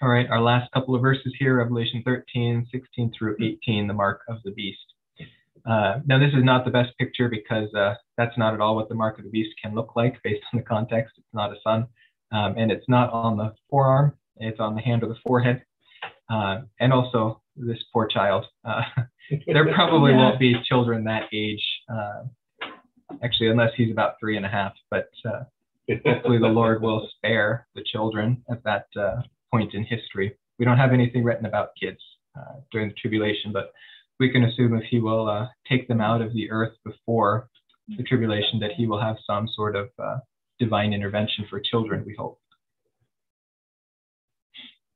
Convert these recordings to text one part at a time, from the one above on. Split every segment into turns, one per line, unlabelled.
All right, our last couple of verses here, Revelation 13, 16 through 18, the mark of the beast. Uh, now, this is not the best picture because uh, that's not at all what the mark of the beast can look like based on the context. It's not a sun, um, and it's not on the forearm, it's on the hand or the forehead. Uh, and also, this poor child. Uh, there probably yeah. won't be children that age, uh, actually, unless he's about three and a half, but uh, hopefully the Lord will spare the children at that point in history. We don't have anything written about kids during the tribulation, but we can assume if he will uh, take them out of the earth before the tribulation, that he will have some sort of uh, divine intervention for children, we hope.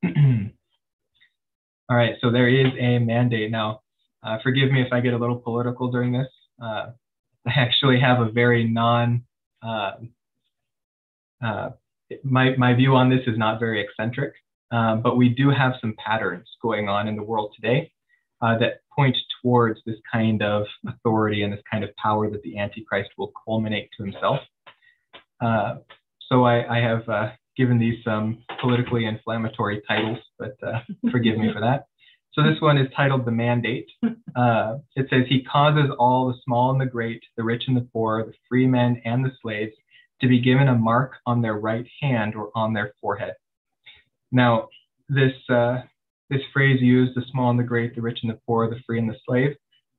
All right, so there is a mandate. Now, uh, forgive me if I get a little political during this. Uh, I actually have a very non, uh, uh, my, my view on this is not very eccentric, um, but we do have some patterns going on in the world today uh, that point towards this kind of authority and this kind of power that the Antichrist will culminate to himself. Uh, so I, I have uh, given these some politically inflammatory titles, but uh, forgive me for that. So this one is titled The Mandate. Uh, it says, He causes all the small and the great, the rich and the poor, the free men and the slaves to be given a mark on their right hand or on their forehead. Now, this uh, this phrase used, the small and the great, the rich and the poor, the free and the slave,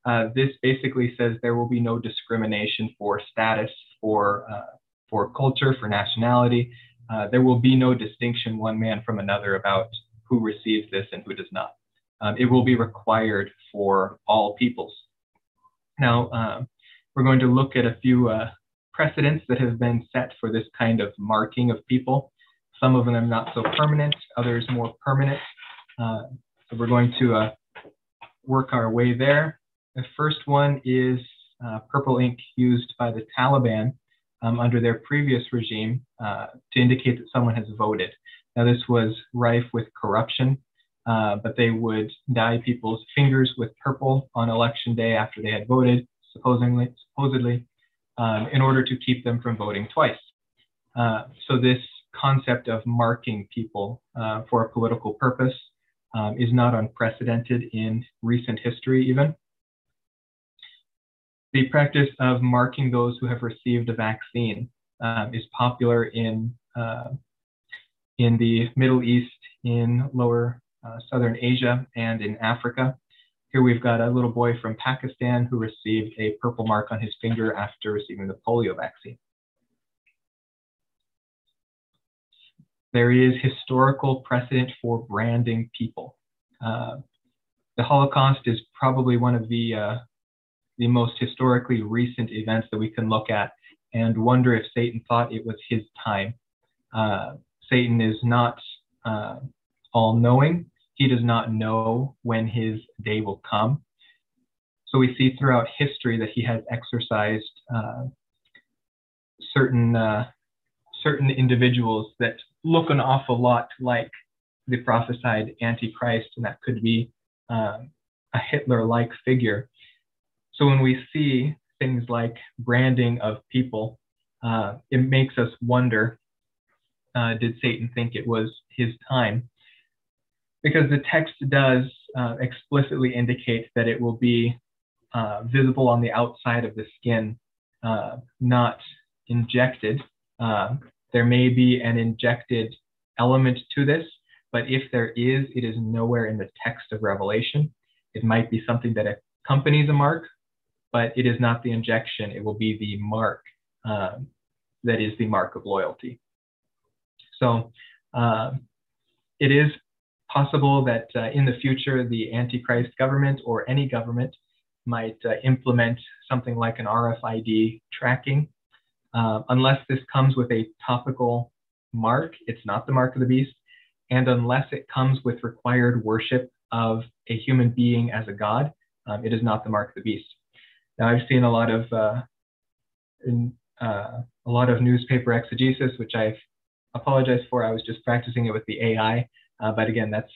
uh, this basically says there will be no discrimination for status, for, uh, for culture, for nationality. Uh, there will be no distinction one man from another about who receives this and who does not. Um, it will be required for all peoples. Now, um, we're going to look at a few uh, precedents that have been set for this kind of marking of people. Some of them not so permanent, others more permanent. Uh, so we're going to uh, work our way there. The first one is uh, purple ink used by the Taliban um, under their previous regime uh, to indicate that someone has voted. Now, this was rife with corruption, uh, but they would dye people's fingers with purple on election day after they had voted, supposedly, supposedly um, in order to keep them from voting twice. Uh, so this concept of marking people for a political purpose um, is not unprecedented in recent history, even. The practice of marking those who have received a vaccine um, is popular in, uh, in the Middle East, in lower uh, southern Asia, and in Africa. Here we've got a little boy from Pakistan who received a purple mark on his finger after receiving the polio vaccine. there is historical precedent for branding people. Uh, the Holocaust is probably one of the uh, the most historically recent events that we can look at and wonder if Satan thought it was his time. Uh, Satan is not uh, all knowing. He does not know when his day will come. So we see throughout history that he has exercised uh, certain uh, certain individuals that look an awful lot like the prophesied Antichrist, and that could be um, a Hitler like figure. So when we see things like branding of people, uh, it makes us wonder uh, did Satan think it was his time? Because the text does uh, explicitly indicate that it will be uh, visible on the outside of the skin, uh, not injected. Uh, there may be an injected element to this, but if there is, it is nowhere in the text of Revelation. It might be something that accompanies a mark, but it is not the injection. It will be the mark um, that is the mark of loyalty. So uh, it is possible that uh, in the future, the Antichrist government or any government might uh, implement something like an RFID tracking uh, unless this comes with a topical mark, it's not the mark of the beast. And unless it comes with required worship of a human being as a god, um, it is not the mark of the beast. Now, I've seen a lot of uh, in, uh, a lot of newspaper exegesis, which I apologize for. I was just practicing it with the AI, uh, but again, that's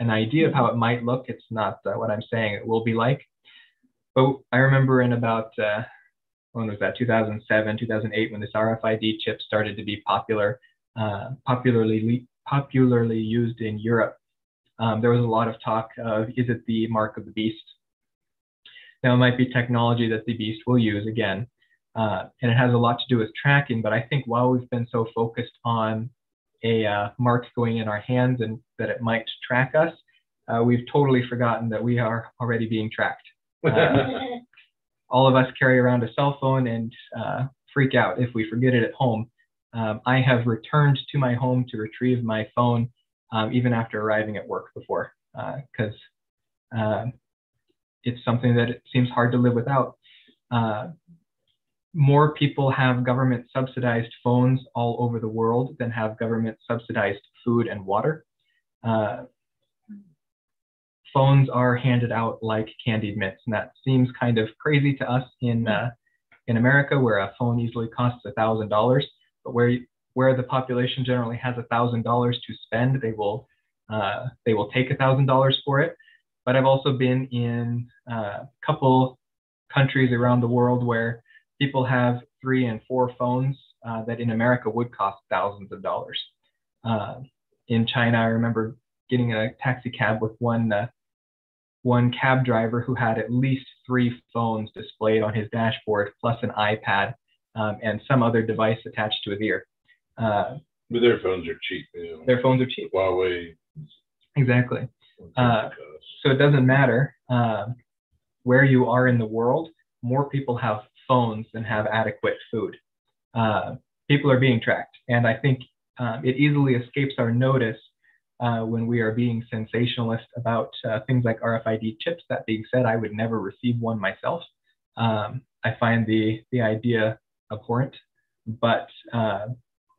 an idea of how it might look. It's not uh, what I'm saying it will be like. But I remember in about uh, when was that 2007 2008 when this RFID chip started to be popular uh, popularly popularly used in Europe. Um, there was a lot of talk of is it the mark of the beast? Now, it might be technology that the beast will use again, uh, and it has a lot to do with tracking. But I think while we've been so focused on a uh, mark going in our hands and that it might track us, uh, we've totally forgotten that we are already being tracked. Uh, all of us carry around a cell phone and uh, freak out if we forget it at home. Um, I have returned to my home to retrieve my phone um, even after arriving at work before because uh, it's something that it seems hard to live without. Uh, more people have government subsidized phones all over the world than have government subsidized food and water. Uh, phones are handed out like candied mints, and that seems kind of crazy to us in uh, in America, where a phone easily costs a thousand dollars, but where where the population generally has a thousand dollars to spend, they will uh, they will take a thousand dollars for it. But I've also been in uh, a couple countries around the world where people have three and four phones uh, that in America would cost thousands of dollars. Uh, in China, I remember getting a taxi cab with one uh, one cab driver who had at least three phones displayed on his dashboard, plus an iPad um, and some other device attached to his ear.
Uh, but their phones are cheap. You know.
Their phones are cheap.
Huawei.
Exactly. Uh, so it doesn't matter uh, where you are in the world. More people have phones and have adequate food. Uh, people are being tracked, and I think um, it easily escapes our notice uh, when we are being sensationalist about uh, things like RFID chips. That being said, I would never receive one myself. Um, I find the the idea abhorrent, but uh,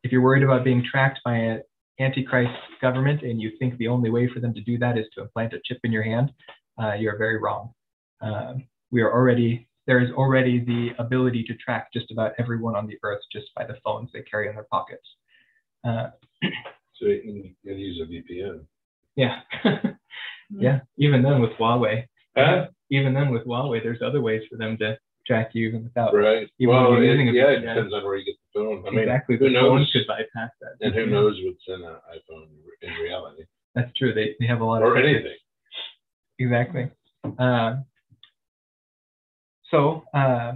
if you're worried about being tracked by an antichrist government and you think the only way for them to do that is to implant a chip in your hand, uh, you're very wrong. Um, we are already there is already the ability to track just about everyone on the earth just by the phones they carry in their pockets. Uh,
so you can, you can use a VPN.
Yeah. yeah. Even then with Huawei. Huh? Even then with Huawei, there's other ways for them to track you even without.
Right.
Even
well, it, yeah, it depends on where you get the phone. I mean,
exactly.
Who
the
knows?
phone could bypass that.
And who knows what's in an iPhone in reality?
That's true. They, they have a lot
or
of.
Or anything.
Exactly. Uh, so uh,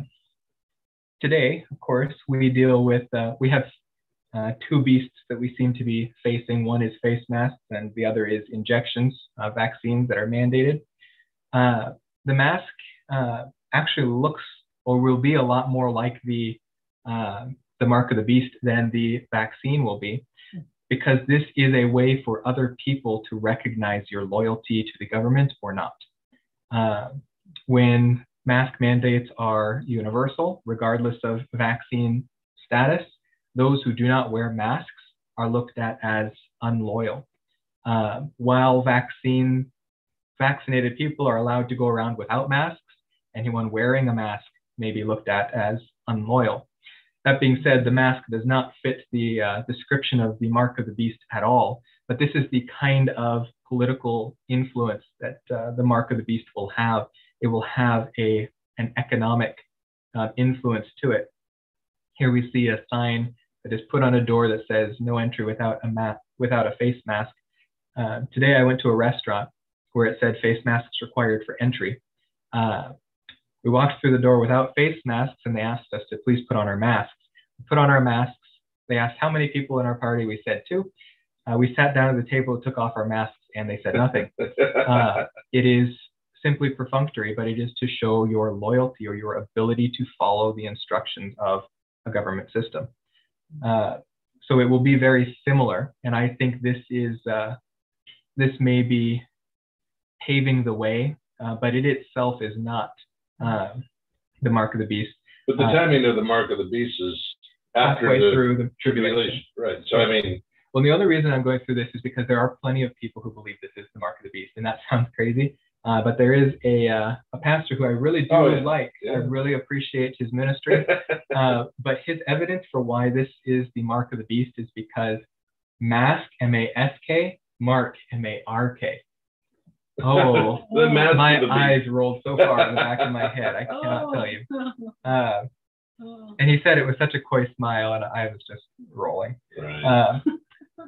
today, of course, we deal with, uh, we have uh, two beasts that we seem to be facing. One is face masks, and the other is injections, uh, vaccines that are mandated. Uh, the mask uh, actually looks or will be a lot more like the the mark of the beast than the vaccine will be, because this is a way for other people to recognize your loyalty to the government or not. Uh, when mask mandates are universal, regardless of vaccine status, those who do not wear masks are looked at as unloyal. Uh, while vaccine vaccinated people are allowed to go around without masks, anyone wearing a mask may be looked at as unloyal. That being said, the mask does not fit the uh, description of the mark of the beast at all, but this is the kind of political influence that uh, the mark of the beast will have. It will have a, an economic uh, influence to it. Here we see a sign that is put on a door that says no entry without a mask, without a face mask. Uh, today I went to a restaurant where it said face masks required for entry. Uh, we walked through the door without face masks and they asked us to please put on our masks. We put on our masks. They asked how many people in our party. We said two. Uh, we sat down at the table, took off our masks, and they said nothing. Uh, it is simply perfunctory, but it is to show your loyalty or your ability to follow the instructions of a government system. Uh, so it will be very similar, and I think this is uh, this may be paving the way, uh, but it itself is not um, the mark of the beast.
But the uh, timing of the mark of the beast is after
halfway
the
through the tribulation.
tribulation. Right. So I mean,
well, the other reason I'm going through this is because there are plenty of people who believe this is the mark of the beast, and that sounds crazy. Uh, but there is a uh, a pastor who I really do
Oh, yeah.
like.
Yeah.
I really appreciate his ministry. uh, but his evidence for why this is the mark of the beast is because mask M A S K, mark M A R K. Oh,
the mask
my
the
eyes rolled so far in the back of my head. I cannot tell you. Uh, and he said it with such a coy smile, and I was just rolling.
Right.
Uh,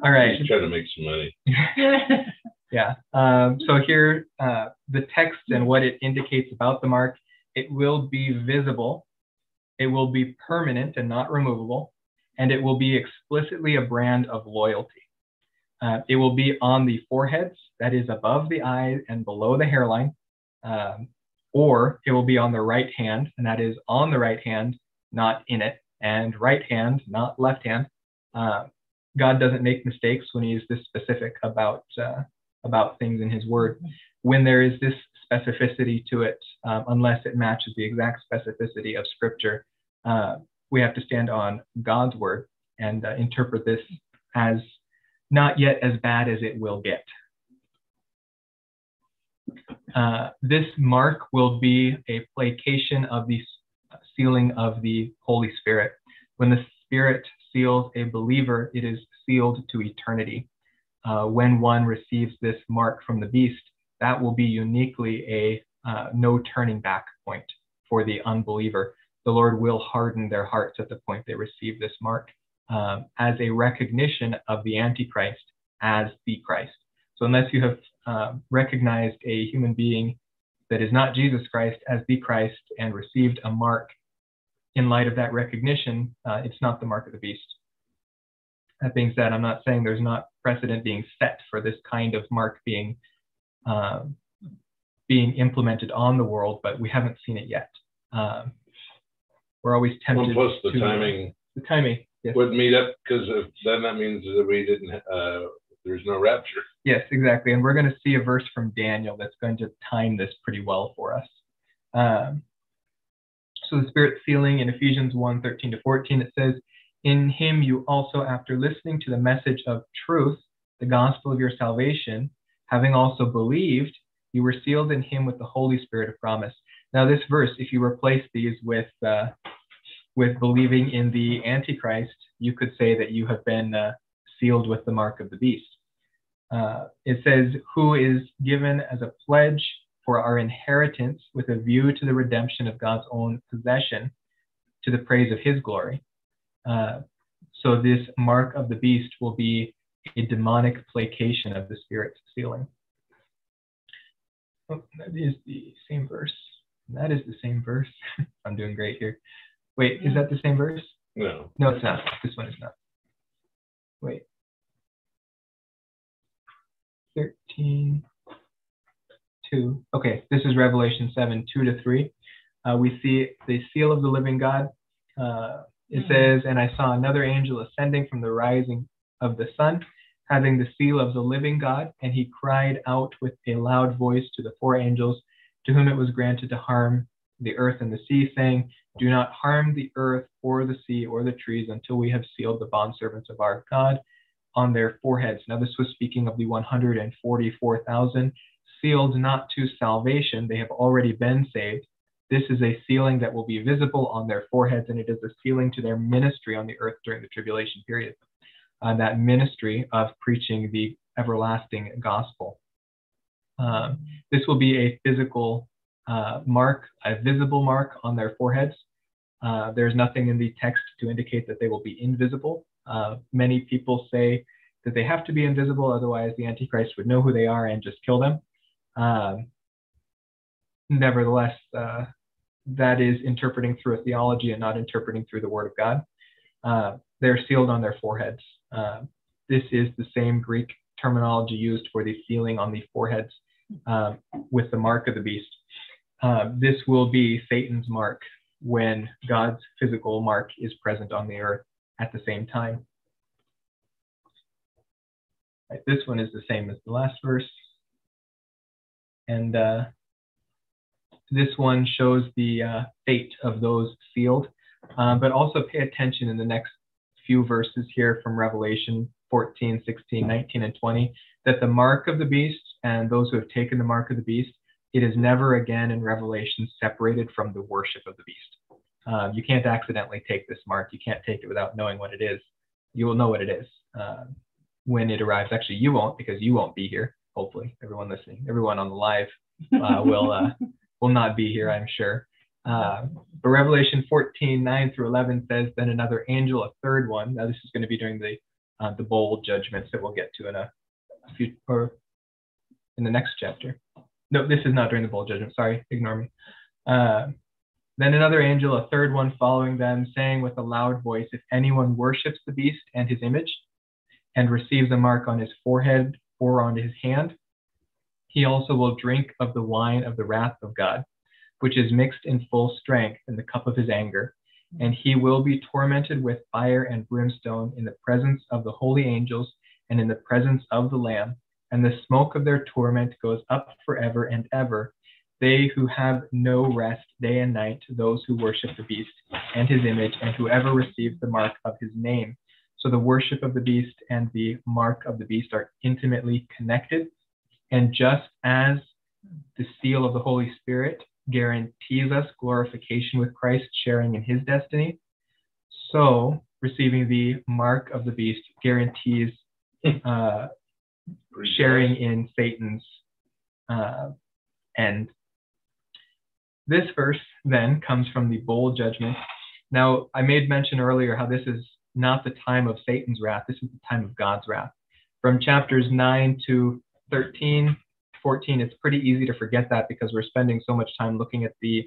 All right.
He's trying to make some money.
Yeah. Um, so here, uh, the text and what it indicates about the mark, it will be visible, it will be permanent and not removable, and it will be explicitly a brand of loyalty. Uh, it will be on the foreheads, that is above the eye and below the hairline, um, or it will be on the right hand, and that is on the right hand, not in it, and right hand, not left hand. Uh, God doesn't make mistakes when He is this specific about uh, about things in His Word. When there is this specificity to it, um, unless it matches the exact specificity of Scripture, uh, we have to stand on God's Word and uh, interpret this as not yet as bad as it will get. Uh, this mark will be a placation of the sealing of the Holy Spirit. When the Spirit seals a believer, it is sealed to eternity. Uh, when one receives this mark from the beast, that will be uniquely a uh, no turning back point for the unbeliever. The Lord will harden their hearts at the point they receive this mark um, as a recognition of the Antichrist as the Christ. So, unless you have uh, recognized a human being that is not Jesus Christ as the Christ and received a mark in light of that recognition, uh, it's not the mark of the beast. That being said, I'm not saying there's not precedent being set for this kind of mark being uh, being implemented on the world, but we haven't seen it yet. Um, we're always tempted.
Well, plus the
to,
timing.
The timing. Yes.
Would meet up because then that means that we didn't. Uh, there's no rapture.
Yes, exactly. And we're going to see a verse from Daniel that's going to time this pretty well for us. Um, so the Spirit sealing in Ephesians 1 13 to 14, it says, In him you also, after listening to the message of truth, the gospel of your salvation, having also believed, you were sealed in him with the Holy Spirit of promise. Now, this verse, if you replace these with uh, with believing in the Antichrist, you could say that you have been uh, sealed with the mark of the beast. Uh, it says, who is given as a pledge for our inheritance with a view to the redemption of God's own possession to the praise of his glory. Uh, so this mark of the beast will be a demonic placation of the spirit's sealing. Oh, that is the same verse. That is the same verse. I'm doing great here. Wait, is that the same verse?
No.
No, it's not. This one is not. Wait. 13, 2. Okay, this is Revelation 7, 2 to 3. Uh, we see the seal of the living God. Uh, it hmm. says, And I saw another angel ascending from the rising of the sun, having the seal of the living God, and he cried out with a loud voice to the four angels to whom it was granted to harm the earth and the sea, saying, Do not harm the earth or the sea or the trees until we have sealed the bondservants of our God on their foreheads. Now, this was speaking of the 144,000 sealed not to salvation. They have already been saved. This is a sealing that will be visible on their foreheads, and it is a sealing to their ministry on the earth during the tribulation period. Uh, that ministry of preaching the everlasting gospel. Um, this will be a physical uh, mark, a visible mark on their foreheads. Uh, there's nothing in the text to indicate that they will be invisible. Uh, many people say that they have to be invisible, otherwise the Antichrist would know who they are and just kill them. Um, nevertheless, uh, that is interpreting through a theology and not interpreting through the Word of God. Uh, they're sealed on their foreheads. Uh, this is the same Greek terminology used for the sealing on the foreheads um, with the mark of the beast. Uh, this will be Satan's mark when God's physical mark is present on the earth at the same time. Right, this one is the same as the last verse. And uh, this one shows the uh, fate of those sealed. Um, but also pay attention in the next few verses here from Revelation 14, 16, 19, and 20 that the mark of the beast and those who have taken the mark of the beast, it is never again in Revelation separated from the worship of the beast. Um, you can't accidentally take this mark. You can't take it without knowing what it is. You will know what it is uh, when it arrives. Actually, you won't because you won't be here. Hopefully, everyone listening, everyone on the live uh, will uh, will not be here. I'm sure. Uh, but Revelation 14, 9 through 11 says, Then another angel, a third one, now this is going to be during the uh, the bowl judgments that we'll get to in a, a few or in the next chapter. No, this is not during the bowl judgment. Sorry, ignore me. Uh, then another angel, a third one following them, saying with a loud voice, If anyone worships the beast and his image, and receives a mark on his forehead or on his hand, he also will drink of the wine of the wrath of God, which is mixed in full strength in the cup of his anger. And he will be tormented with fire and brimstone in the presence of the holy angels and in the presence of the Lamb. And the smoke of their torment goes up forever and ever they who have no rest day and night, those who worship the beast and his image, and whoever receives the mark of his name. So the worship of the beast and the mark of the beast are intimately connected. And just as the seal of the Holy Spirit guarantees us glorification with Christ, sharing in his destiny, so receiving the mark of the beast guarantees uh, sharing in Satan's uh, end. This verse then comes from the bowl judgment. Now, I made mention earlier how this is not the time of Satan's wrath, this is the time of God's wrath. From chapters 9 to 13, 14, it's pretty easy to forget that because we're spending so much time looking at the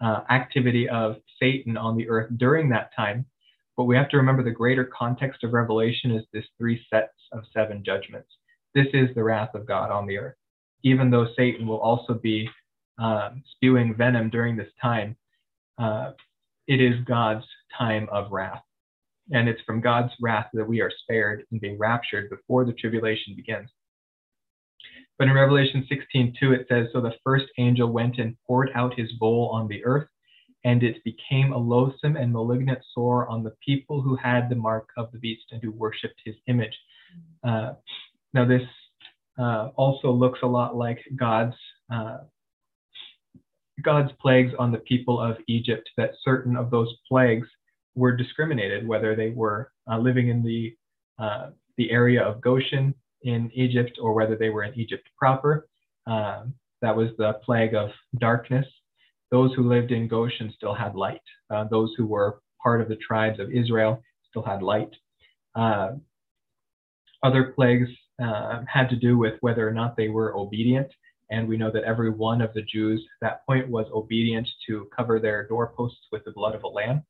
uh, activity of Satan on the earth during that time. But we have to remember the greater context of Revelation is this three sets of seven judgments. This is the wrath of God on the earth, even though Satan will also be um, spewing venom during this time, uh, it is God's time of wrath. And it's from God's wrath that we are spared and being raptured before the tribulation begins. But in Revelation 16, 2, it says, So the first angel went and poured out his bowl on the earth, and it became a loathsome and malignant sore on the people who had the mark of the beast and who worshipped his image. Uh, now, this uh, also looks a lot like God's uh, God's plagues on the people of Egypt, that certain of those plagues were discriminated, whether they were uh, living in the, uh, the area of Goshen in Egypt or whether they were in Egypt proper. Um, that was the plague of darkness. Those who lived in Goshen still had light. Uh, those who were part of the tribes of Israel still had light. Uh, other plagues uh, had to do with whether or not they were obedient and we know that every one of the Jews at that point was obedient to cover their doorposts with the blood of a lamb.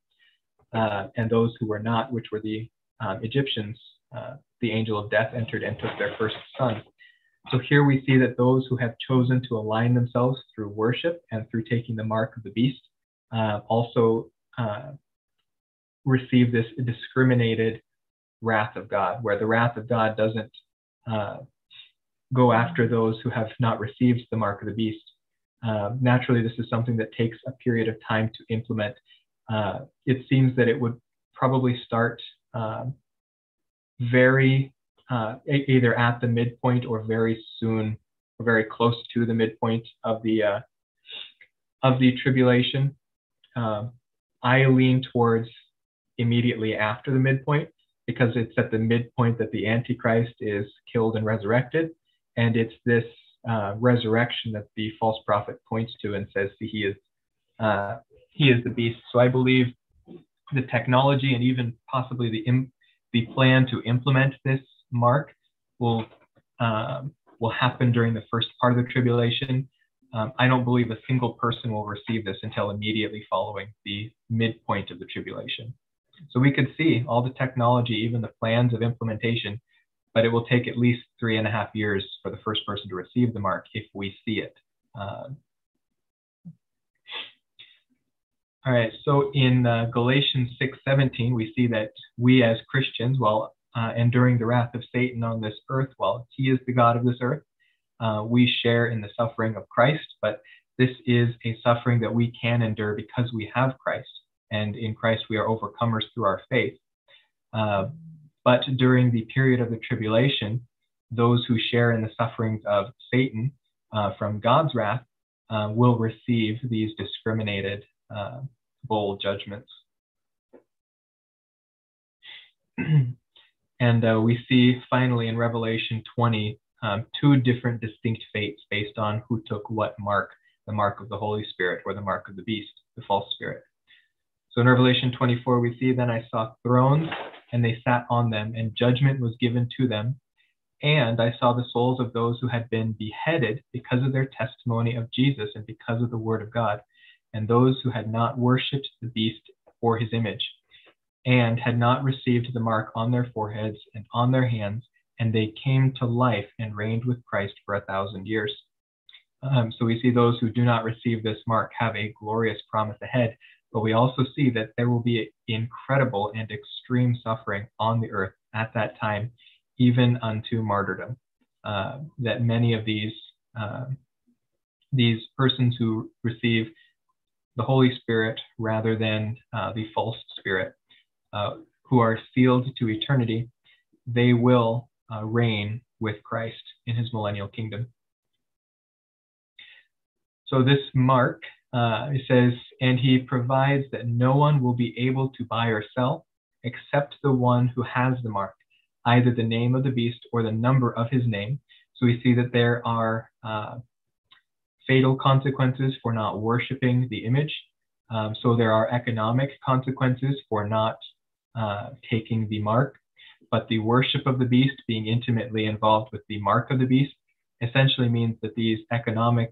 Uh, and those who were not, which were the um, Egyptians, uh, the angel of death entered and took their first son. So here we see that those who have chosen to align themselves through worship and through taking the mark of the beast uh, also uh, receive this discriminated wrath of God, where the wrath of God doesn't uh, go after those who have not received the mark of the beast. Uh, naturally, this is something that takes a period of time to implement. Uh, it seems that it would probably start um, very uh, either at the midpoint or very soon, or very close to the midpoint of the uh, of the tribulation. Um, I lean towards immediately after the midpoint because it's at the midpoint that the Antichrist is killed and resurrected. And it's this uh, resurrection that the false prophet points to and says he is uh, he is the beast. So I believe the technology and even possibly the the plan to implement this mark will um, will happen during the first part of the tribulation. Um, I don't believe a single person will receive this until immediately following the midpoint of the tribulation. So we could see all the technology, even the plans of implementation, but it will take at least three and a half years for the first person to receive the mark if we see it. Uh, all right, so in uh, Galatians 6:17, we see that we as Christians, while uh, enduring the wrath of Satan on this earth, while he is the God of this earth, uh, we share in the suffering of Christ. But this is a suffering that we can endure because we have Christ, and in Christ we are overcomers through our faith. Uh, but during the period of the tribulation, those who share in the sufferings of Satan uh, from God's wrath uh, will receive these discriminated uh, bowl judgments. and uh, we see finally in Revelation 20 um, two different distinct fates based on who took what mark the mark of the Holy Spirit or the mark of the beast, the false spirit. So in Revelation 24, we see then I saw thrones and they sat on them, and judgment was given to them. And I saw the souls of those who had been beheaded because of their testimony of Jesus and because of the word of God, and those who had not worshipped the beast or his image, and had not received the mark on their foreheads and on their hands, and they came to life and reigned with Christ for a thousand years. Um, so we see those who do not receive this mark have a glorious promise ahead, but we also see that there will be incredible and extreme suffering on the earth at that time, even unto martyrdom. Uh, that many of these uh, these persons who receive the Holy Spirit rather than uh, the false Spirit, uh, who are sealed to eternity, they will uh, reign with Christ in His millennial kingdom. So this mark uh, it says, and he provides that no one will be able to buy or sell except the one who has the mark, either the name of the beast or the number of his name. So we see that there are uh, fatal consequences for not worshiping the image. Um, so there are economic consequences for not uh, taking the mark. But the worship of the beast, being intimately involved with the mark of the beast, essentially means that these economic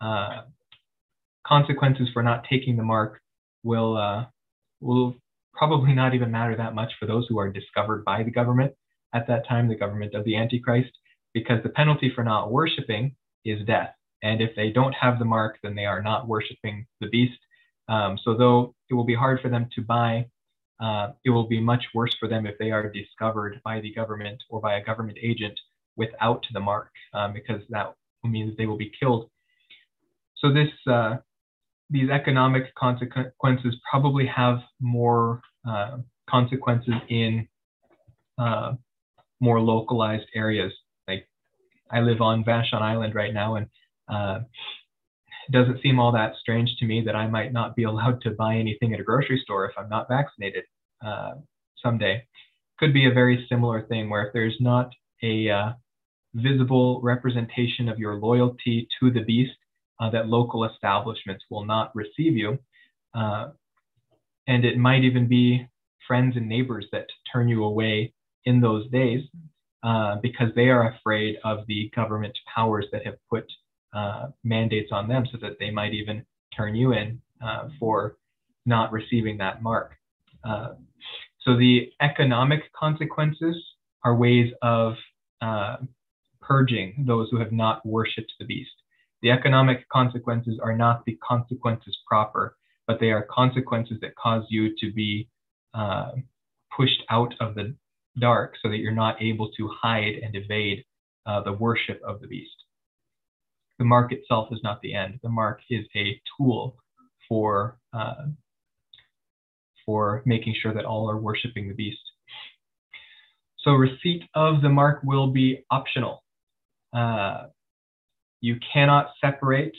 uh, consequences for not taking the mark will uh, will probably not even matter that much for those who are discovered by the government at that time, the government of the Antichrist, because the penalty for not worshiping is death. And if they don't have the mark, then they are not worshiping the beast. Um, so though it will be hard for them to buy, uh, it will be much worse for them if they are discovered by the government or by a government agent without the mark, um, because that means they will be killed. So this uh, these economic consequences probably have more uh, consequences in uh, more localized areas. Like I live on Vashon Island right now, and uh, it doesn't seem all that strange to me that I might not be allowed to buy anything at a grocery store if I'm not vaccinated uh, someday. Could be a very similar thing where if there's not a uh, visible representation of your loyalty to the beast uh, that local establishments will not receive you. Uh, and it might even be friends and neighbors that turn you away in those days uh, because they are afraid of the government powers that have put uh, mandates on them so that they might even turn you in uh, for not receiving that mark. Uh, so the economic consequences are ways of purging those who have not worshipped the beast. The economic consequences are not the consequences proper, but they are consequences that cause you to be uh, pushed out of the dark so that you're not able to hide and evade uh, the worship of the beast. The mark itself is not the end. The mark is a tool for uh, for making sure that all are worshiping the beast. So receipt of the mark will be optional. Uh, you cannot separate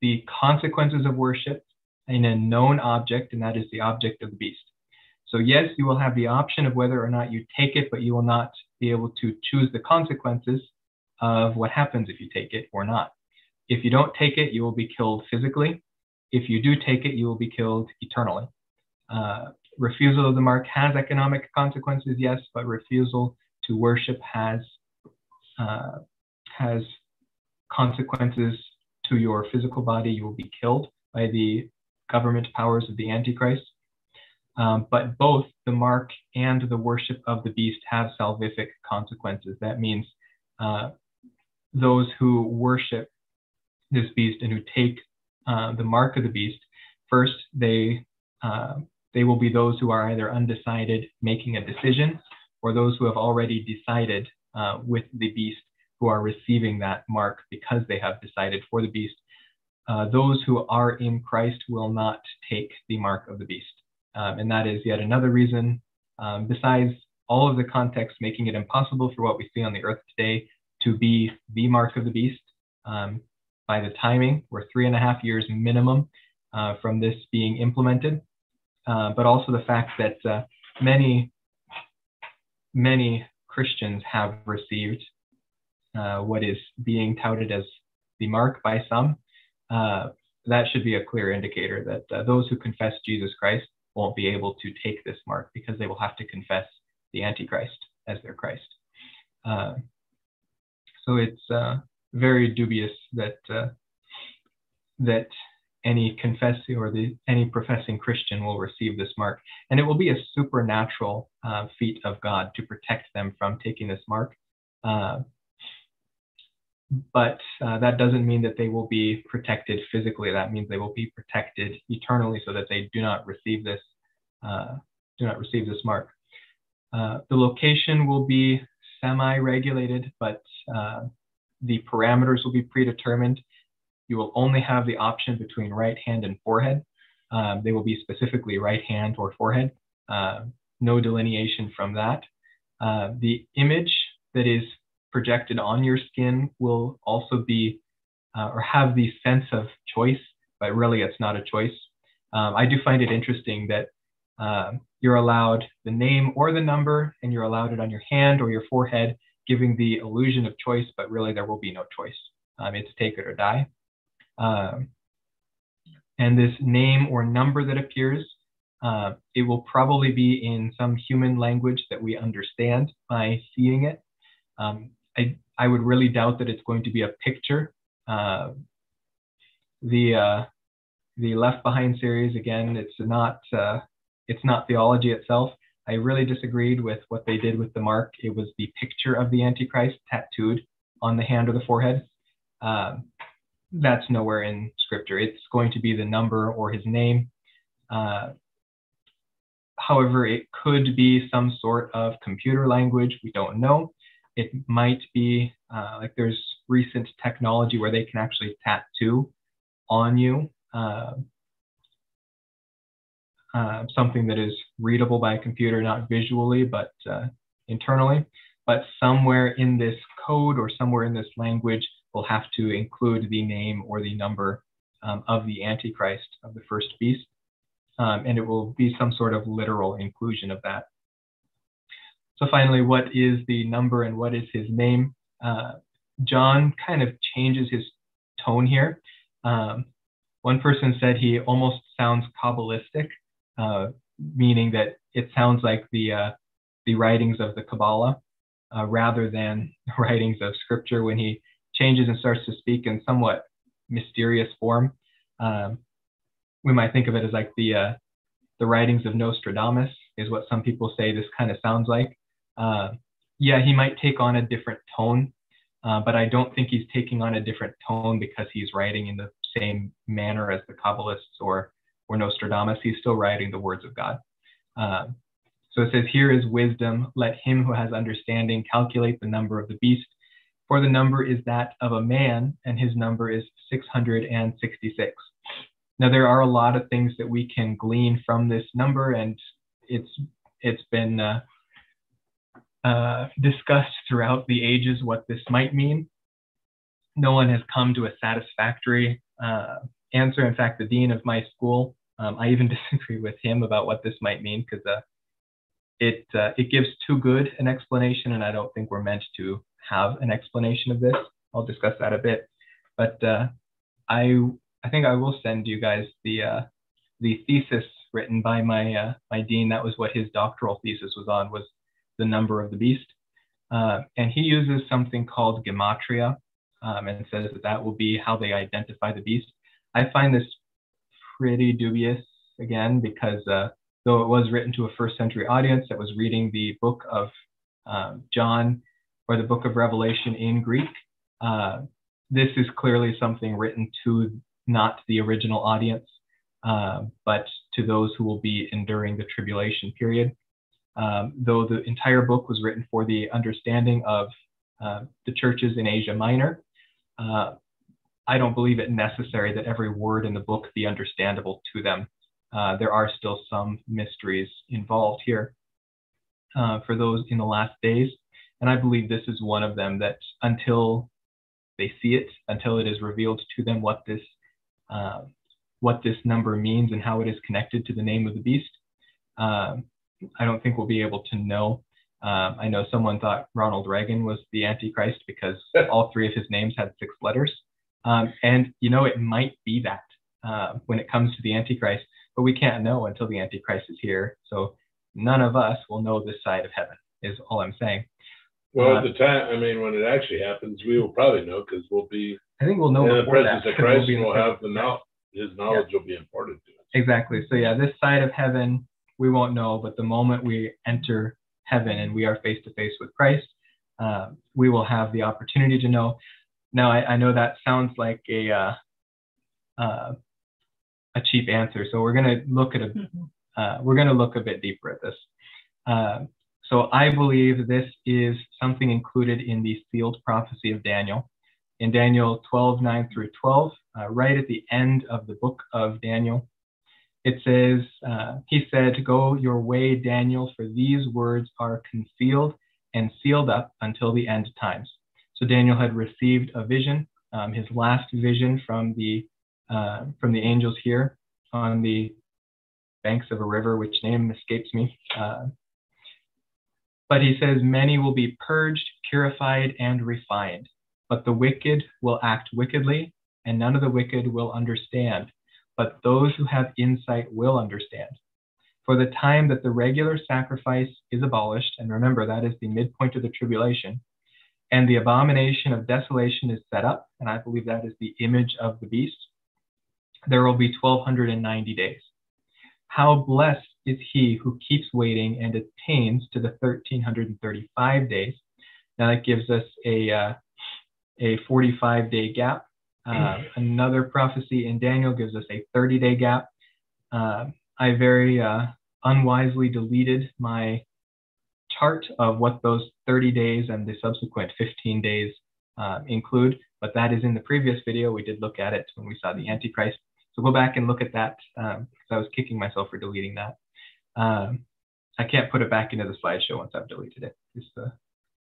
the consequences of worship in a known object, and that is the object of the beast. So, yes, you will have the option of whether or not you take it, but you will not be able to choose the consequences of what happens if you take it or not. If you don't take it, you will be killed physically. If you do take it, you will be killed eternally. Uh, refusal of the mark has economic consequences, yes, but refusal to worship has uh, has consequences to your physical body. You will be killed by the government powers of the Antichrist. Um, but both the mark and the worship of the beast have salvific consequences. That means uh, those who worship this beast and who take uh, the mark of the beast, first they uh, they will be those who are either undecided, making a decision, or those who have already decided uh, with the beast who are receiving that mark because they have decided for the beast. Uh, those who are in Christ will not take the mark of the beast. Um, and that is yet another reason, um, besides all of the context making it impossible for what we see on the earth today to be the mark of the beast. Um, by the timing, we're three and a half years minimum uh, from this being implemented, uh, but also the fact that uh, many, many Christians have received uh, what is being touted as the mark by some, uh, that should be a clear indicator that uh, those who confess Jesus Christ won't be able to take this mark because they will have to confess the Antichrist as their Christ. So it's very dubious that uh, that any confessing or the any professing Christian will receive this mark, and it will be a supernatural uh, feat of God to protect them from taking this mark. Uh, but uh, that doesn't mean that they will be protected physically. That means they will be protected eternally, so that they do not receive this uh, do not receive this mark. Uh, the location will be semi-regulated, but the parameters will be predetermined. You will only have the option between right hand and forehead. Um, they will be specifically right hand or forehead. Uh, no delineation from that. Uh, the image that is projected on your skin will also be uh, or have the sense of choice, but really it's not a choice. Um, I do find it interesting that um, you're allowed the name or the number, and you're allowed it on your hand or your forehead, giving the illusion of choice, but really there will be no choice. Um, it's take it or die. Um, and this name or number that appears, uh, it will probably be in some human language that we understand by seeing it. Um, I, I would really doubt that it's going to be a picture. Uh, the uh, the Left Behind series again, it's not uh, it's not theology itself. I really disagreed with what they did with the mark. It was the picture of the Antichrist tattooed on the hand or the forehead. Um, that's nowhere in Scripture. It's going to be the number or his name. Uh, however, it could be some sort of computer language. We don't know. It might be uh, like there's recent technology where they can actually tattoo on you. Uh, uh, something that is readable by a computer, not visually, but uh, internally. But somewhere in this code or somewhere in this language, we'll have to include the name or the number um, of the Antichrist, of the first beast. Um, and it will be some sort of literal inclusion of that. So finally, what is the number and what is his name? Uh, John kind of changes his tone here. Um, one person said he almost sounds Kabbalistic, uh, meaning that it sounds like the uh, the writings of the Kabbalah uh, rather than writings of Scripture. When he changes and starts to speak in somewhat mysterious form, um, we might think of it as like the uh, the writings of Nostradamus is what some people say this kind of sounds like. Uh, yeah, he might take on a different tone, but I don't think he's taking on a different tone because he's writing in the same manner as the Kabbalists or or Nostradamus, he's still writing the words of God. Uh, so it says, Here is wisdom. Let him who has understanding calculate the number of the beast. For the number is that of a man, and his number is 666. Now, there are a lot of things that we can glean from this number, and it's it's been uh, uh, discussed throughout the ages what this might mean. No one has come to a satisfactory uh, answer. In fact, the dean of my school um, I even disagree with him about what this might mean because uh, it uh, it gives too good an explanation, and I don't think we're meant to have an explanation of this. I'll discuss that a bit, but uh, I I think I will send you guys the uh, the thesis written by my uh, my dean. That was what his doctoral thesis was on was the number of the beast, uh, and he uses something called gematria, um, and says that that will be how they identify the beast. I find this pretty dubious again because uh, though it was written to a first century audience that was reading the book of um, John or the book of Revelation in Greek, uh, this is clearly something written to not the original audience, uh, but to those who will be enduring the tribulation period. Um, though the entire book was written for the understanding of uh, the churches in Asia Minor, uh, I don't believe it necessary that every word in the book be understandable to them. Uh, there are still some mysteries involved here uh, for those in the last days. And I believe this is one of them that until they see it, until it is revealed to them what this uh, what this number means and how it is connected to the name of the beast, um, I don't think we'll be able to know. Um, I know someone thought Ronald Reagan was the Antichrist because all three of his names had six letters. Um, and, you know, it might be that uh, when it comes to the Antichrist, but we can't know until the Antichrist is here. So none of us will know this side of heaven. Is all I'm saying.
Well,
Uh,
at the time, I mean, when it actually happens, we will probably know because we'll be
I think we'll know
in the
before that.
presence of
we'll
Christ
be
and
in the
we'll have the knowledge, his knowledge will be imparted to us.
Exactly. So yeah, this side of heaven we won't know, but the moment we enter heaven and we are face to face with Christ, uh, we will have the opportunity to know. Now I, I know that sounds like a uh, uh, a cheap answer, so we're going to look at a uh, we're going to look a bit deeper at this. Uh, so I believe this is something included in the sealed prophecy of Daniel. In Daniel 12, 9 through 12, uh, right at the end of the book of Daniel, it says, uh, He said, Go your way, Daniel, for these words are concealed and sealed up until the end times. So Daniel had received a vision, um, his last vision from the uh, from the angels here on the banks of a river, which name escapes me. Uh, but he says, Many will be purged, purified, and refined, but the wicked will act wickedly, and none of the wicked will understand. But those who have insight will understand. For the time that the regular sacrifice is abolished, and remember that is the midpoint of the tribulation, and the abomination of desolation is set up, and I believe that is the image of the beast, there will be 1290 days. How blessed is he who keeps waiting and attains to the 1335 days. Now that gives us a, uh, a 45 day gap. Uh, another prophecy in Daniel gives us a 30 day gap. Uh, I very uh, unwisely deleted my chart of what those 30 days and the subsequent 15 days uh, include, but that is in the previous video. We did look at it when we saw the Antichrist. So go back and look at that um, because I was kicking myself for deleting that. Um, I can't put it back into the slideshow once I've deleted it. it. Is the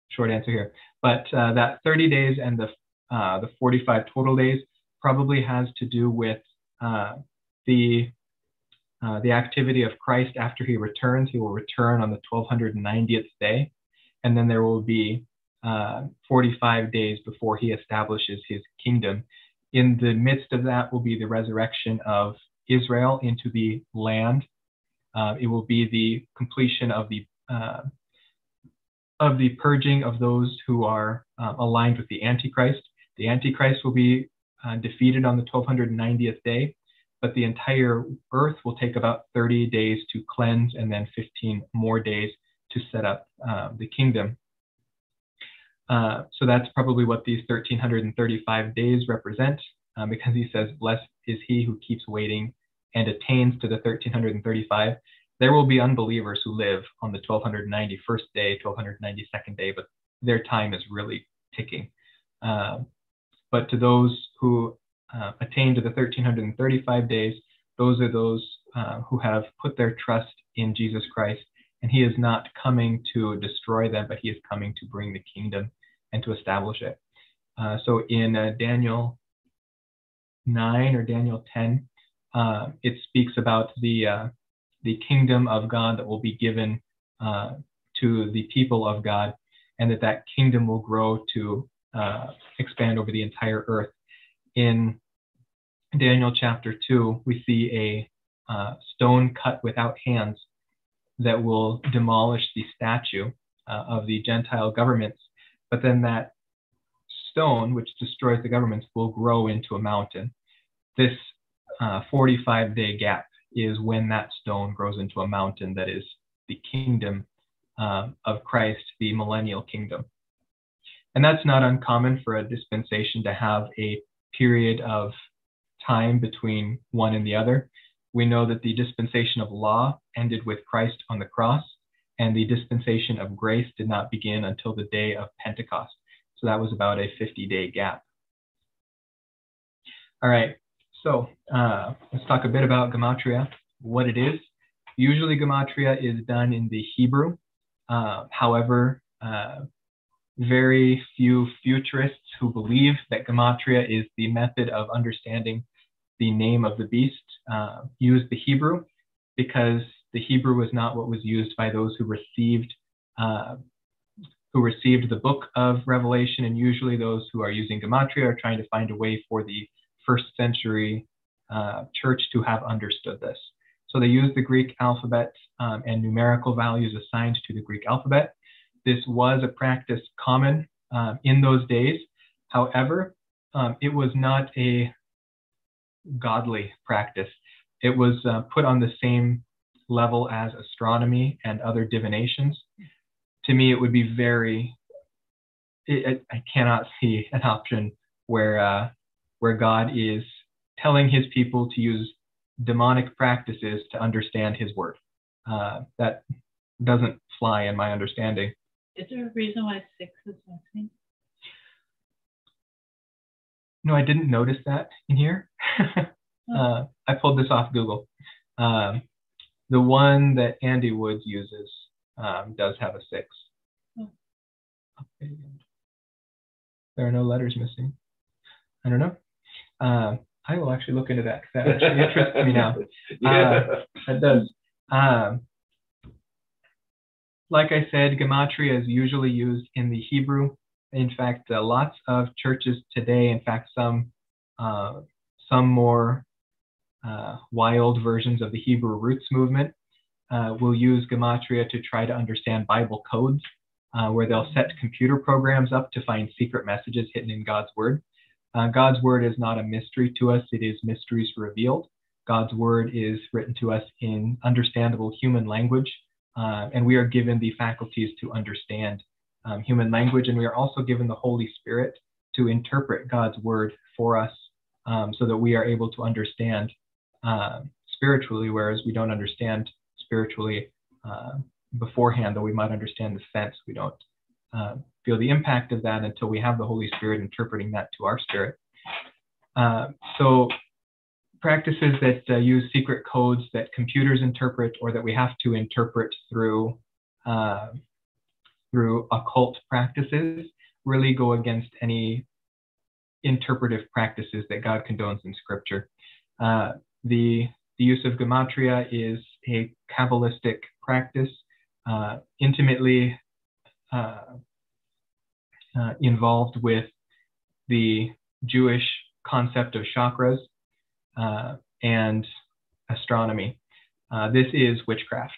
short answer here. But uh, that 30 days and the uh, the 45 total days probably has to do with uh, the uh, the activity of Christ after he returns. He will return on the 1290th day, and then there will be uh, 45 days before he establishes his kingdom. In the midst of that will be the resurrection of Israel into the land. Uh, it will be the completion of the uh, of the purging of those who are uh, aligned with the Antichrist. The Antichrist will be defeated on the 1290th day, but the entire earth will take about 30 days to cleanse and then 15 more days to set up uh, the kingdom. Uh, so that's probably what these 1335 days represent, um, because he says, Blessed is he who keeps waiting and attains to the 1335. There will be unbelievers who live on the 1291st day, 1292nd day, but their time is really ticking. Uh, but to those who uh, attain to the 1335 days, those are those uh, who have put their trust in Jesus Christ. And he is not coming to destroy them, but he is coming to bring the kingdom and to establish it. Uh, so in uh, Daniel 9 or Daniel 10, uh, it speaks about the, uh, the kingdom of God that will be given to the people of God, and that that kingdom will grow to expand over the entire earth. In Daniel chapter 2, we see a uh, stone cut without hands that will demolish the statue uh, of the Gentile governments. But then that stone, which destroys the governments, will grow into a mountain. This uh, 45 day gap is when that stone grows into a mountain that is the kingdom uh, of Christ, the millennial kingdom. And that's not uncommon for a dispensation to have a period of time between one and the other. We know that the dispensation of law ended with Christ on the cross, and the dispensation of grace did not begin until the day of Pentecost. So that was about a 50 day gap. All right, so uh, let's talk a bit about Gematria, what it is. Usually, Gematria is done in the Hebrew. Uh, however, uh, very few futurists who believe that Gematria is the method of understanding the name of the beast uh, use the Hebrew because the Hebrew was not what was used by those who received uh, who received the book of Revelation, and usually those who are using Gematria are trying to find a way for the first century uh, church to have understood this. So they use the Greek alphabet um, and numerical values assigned to the Greek alphabet. This was a practice common um, in those days. However, um, it was not a godly practice. It was uh, put on the same level as astronomy and other divinations. To me, it would be very, it, I cannot see an option where, uh, where God is telling his people to use demonic practices to understand his word. Uh, that doesn't fly in my understanding.
Is there a reason why six is missing?
No, I didn't notice that in here. uh, I pulled this off Google. Um, the one that Andy Woods uses um, does have a six. Oh. There are no letters missing. I don't know. Uh, I will actually look into that because that actually interests me now. yeah. Uh, that does. Um, like I said, gematria is usually used in the Hebrew. In fact, uh, lots of churches today, in fact, some uh, some more uh, wild versions of the Hebrew roots movement uh, will use gematria to try to understand Bible codes, uh, where they'll set computer programs up to find secret messages hidden in God's word. Uh, God's word is not a mystery to us; it is mysteries revealed. God's word is written to us in understandable human language, uh, and we are given the faculties to understand um, human language, and we are also given the Holy Spirit to interpret God's word for us um, so that we are able to understand uh, spiritually, whereas we don't understand spiritually uh, beforehand, though we might understand the sense. We don't feel the impact of that until we have the Holy Spirit interpreting that to our spirit. So practices that uh, use secret codes that computers interpret or that we have to interpret through uh, through occult practices really go against any interpretive practices that God condones in Scripture. Uh, the, the use of gematria is a Kabbalistic practice, uh, intimately uh, uh involved with the Jewish concept of chakras uh, and astronomy. Uh, this is witchcraft.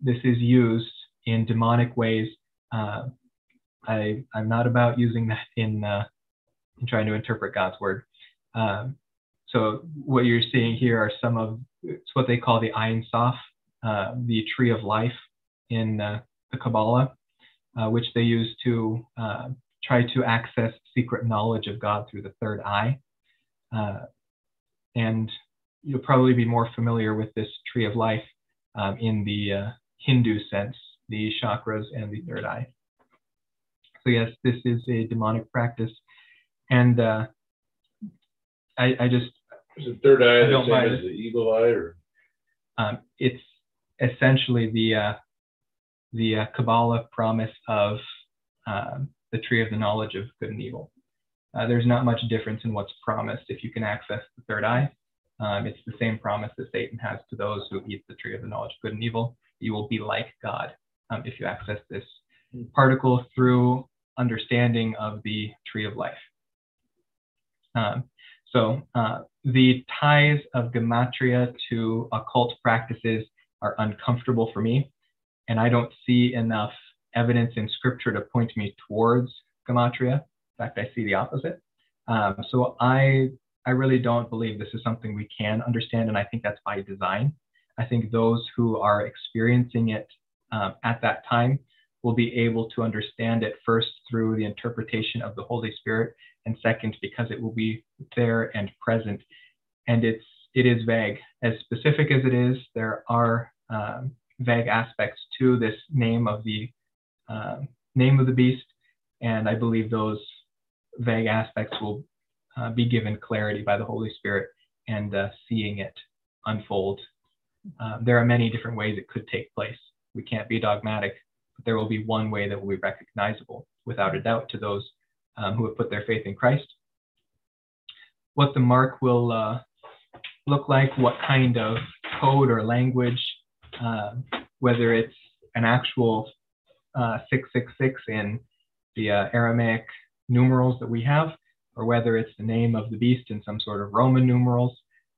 this is used in demonic ways. Uh, I, I'm not about using that in, uh, in trying to interpret God's word. Um, so what you're seeing here are some of it's what they call the Ein Sof, uh, the tree of life in uh, the Kabbalah, uh, which they use to uh, try to access secret knowledge of God through the third eye. And you'll probably be more familiar with this tree of life um, in the Hindu sense the chakras, and the third eye. So yes, this is a demonic practice, and uh, I, I, just
is the third eye the same as the evil eye, or
um, it's essentially the uh, the uh, Kabbalah promise of um, the tree of the knowledge of good and evil. Uh, there's not much difference in what's promised if you can access the third eye. Um, it's the same promise that Satan has to those who eat the tree of the knowledge of good and evil. You will be like God um, if you access this particle through understanding of the tree of life. Um, so uh, the ties of gematria to occult practices are uncomfortable for me, and I don't see enough evidence in scripture to point me towards gematria. In fact, I see the opposite. Um, so I I really don't believe this is something we can understand, and I think that's by design. I think those who are experiencing it um, at that time will be able to understand it first through the interpretation of the Holy Spirit, and second because it will be there and present. And it's it is vague. As specific as it is, there are um, vague aspects to this name of the uh, name of the beast, and I believe those vague aspects will uh, be given clarity by the Holy Spirit and uh, seeing it unfold. Uh, there are many different ways it could take place we can't be dogmatic, but there will be one way that will be recognizable without a doubt to those um, who have put their faith in Christ. What the mark will uh, look like, what kind of code or language, uh, whether it's an actual uh, 666 in the uh, Arabic numerals that we have, or whether it's the name of the beast in some sort of Roman numerals.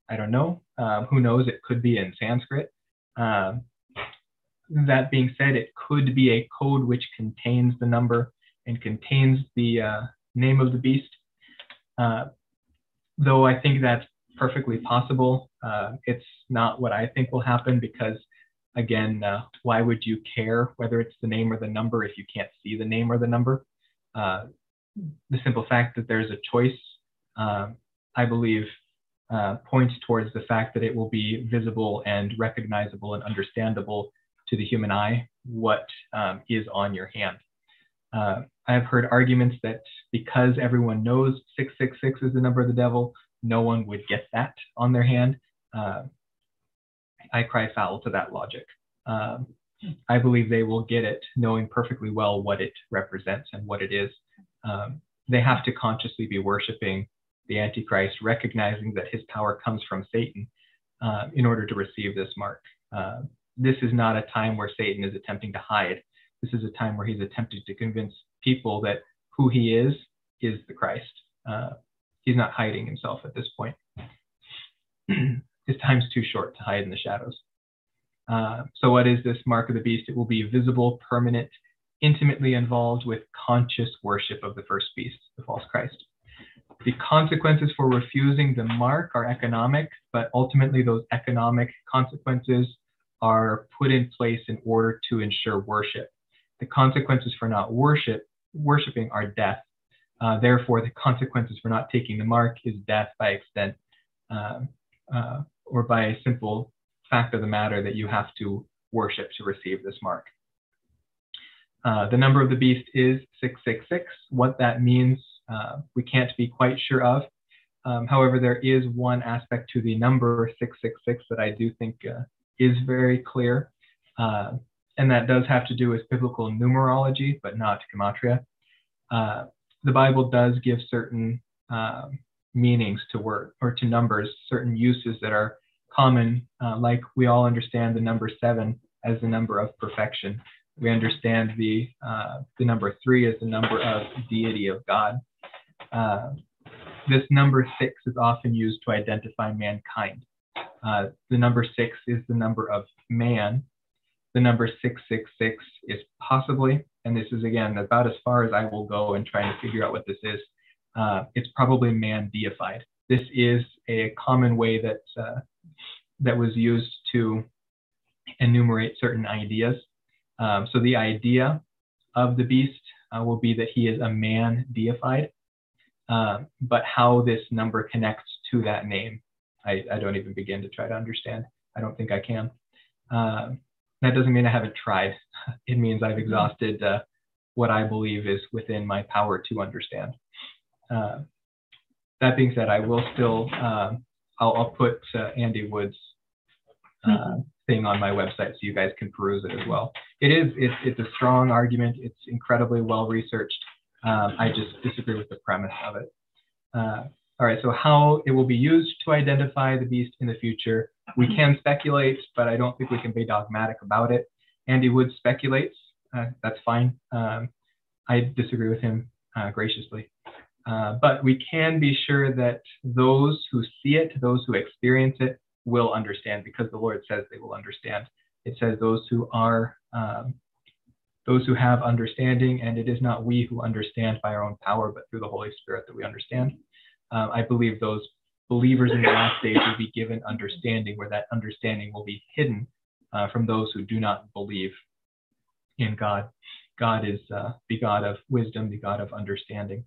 I don't know. Um, who knows? It could be in Sanskrit. Um, that being said, it could be a code which contains the number and contains the uh, name of the beast. Uh, though I think that's perfectly possible, uh, it's not what I think will happen because, again, uh, why would you care whether it's the name or the number if you can't see the name or the number? Uh, the simple fact that there's a choice, um, I believe, uh, points towards the fact that it will be visible and recognizable and understandable to the human eye what um, is on your hand. Uh, I have heard arguments that because everyone knows 666 is the number of the devil, no one would get that on their hand. Uh, I cry foul to that logic. Um, I believe they will get it knowing perfectly well what it represents and what it is. Um, they have to consciously be worshiping the Antichrist, recognizing that his power comes from Satan uh, in order to receive this mark. Uh, this is not a time where Satan is attempting to hide. This is a time where he's attempting to convince people that who he is is the Christ. Uh, he's not hiding himself at this point. His time's too short to hide in the shadows. Uh, so, what is this mark of the beast? It will be visible, permanent, intimately involved with conscious worship of the first beast, the false Christ. The consequences for refusing the mark are economic, but ultimately, those economic consequences are put in place in order to ensure worship. The consequences for not worship worshiping are death. Uh, therefore, the consequences for not taking the mark is death by extent, uh, uh, or by a simple fact of the matter that you have to worship to receive this mark. Uh, the number of the beast is 666. What that means, uh, we can't be quite sure of. Um, however, there is one aspect to the number 666 that I do think uh, is very clear and that does have to do with biblical numerology, but not gematria. Uh, the Bible does give certain uh, meanings to word or to numbers, certain uses that are common, uh, like we all understand the number seven as the number of perfection. We understand the uh, the number three as the number of deity of God. Uh, this number six is often used to identify mankind. Uh, the number six is the number of man, the number 666 is possibly, and this is again about as far as I will go in trying to figure out what this is, uh, it's probably man deified. This is a common way that, uh, that was used to enumerate certain ideas. Um, so the idea of the beast uh, will be that he is a man deified, um, but how this number connects to that name, I, I, don't even begin to try to understand. I don't think I can. Um, that doesn't mean I haven't tried. It means I've exhausted uh, what I believe is within my power to understand. Uh, that being said, I will still, um, I'll, I'll, put uh, Andy Woods' uh, mm-hmm. Thing on my website so you guys can peruse it as well. It is, it's, it's a strong argument. It's incredibly well researched. Um, I just disagree with the premise of it. Uh, all right, so how it will be used to identify the beast in the future. We can speculate, but I don't think we can be dogmatic about it. Andy Wood speculates. Uh, that's fine. Um, I disagree with him uh, graciously. Uh, but we can be sure that those who see it, those who experience it, will understand because the Lord says they will understand. It says those who are, um, those who have understanding, and it is not we who understand by our own power, but through the Holy Spirit that we understand uh, I believe those believers in the last days will be given understanding, where that understanding will be hidden uh, from those who do not believe in God. God is uh, the God of wisdom, the God of understanding.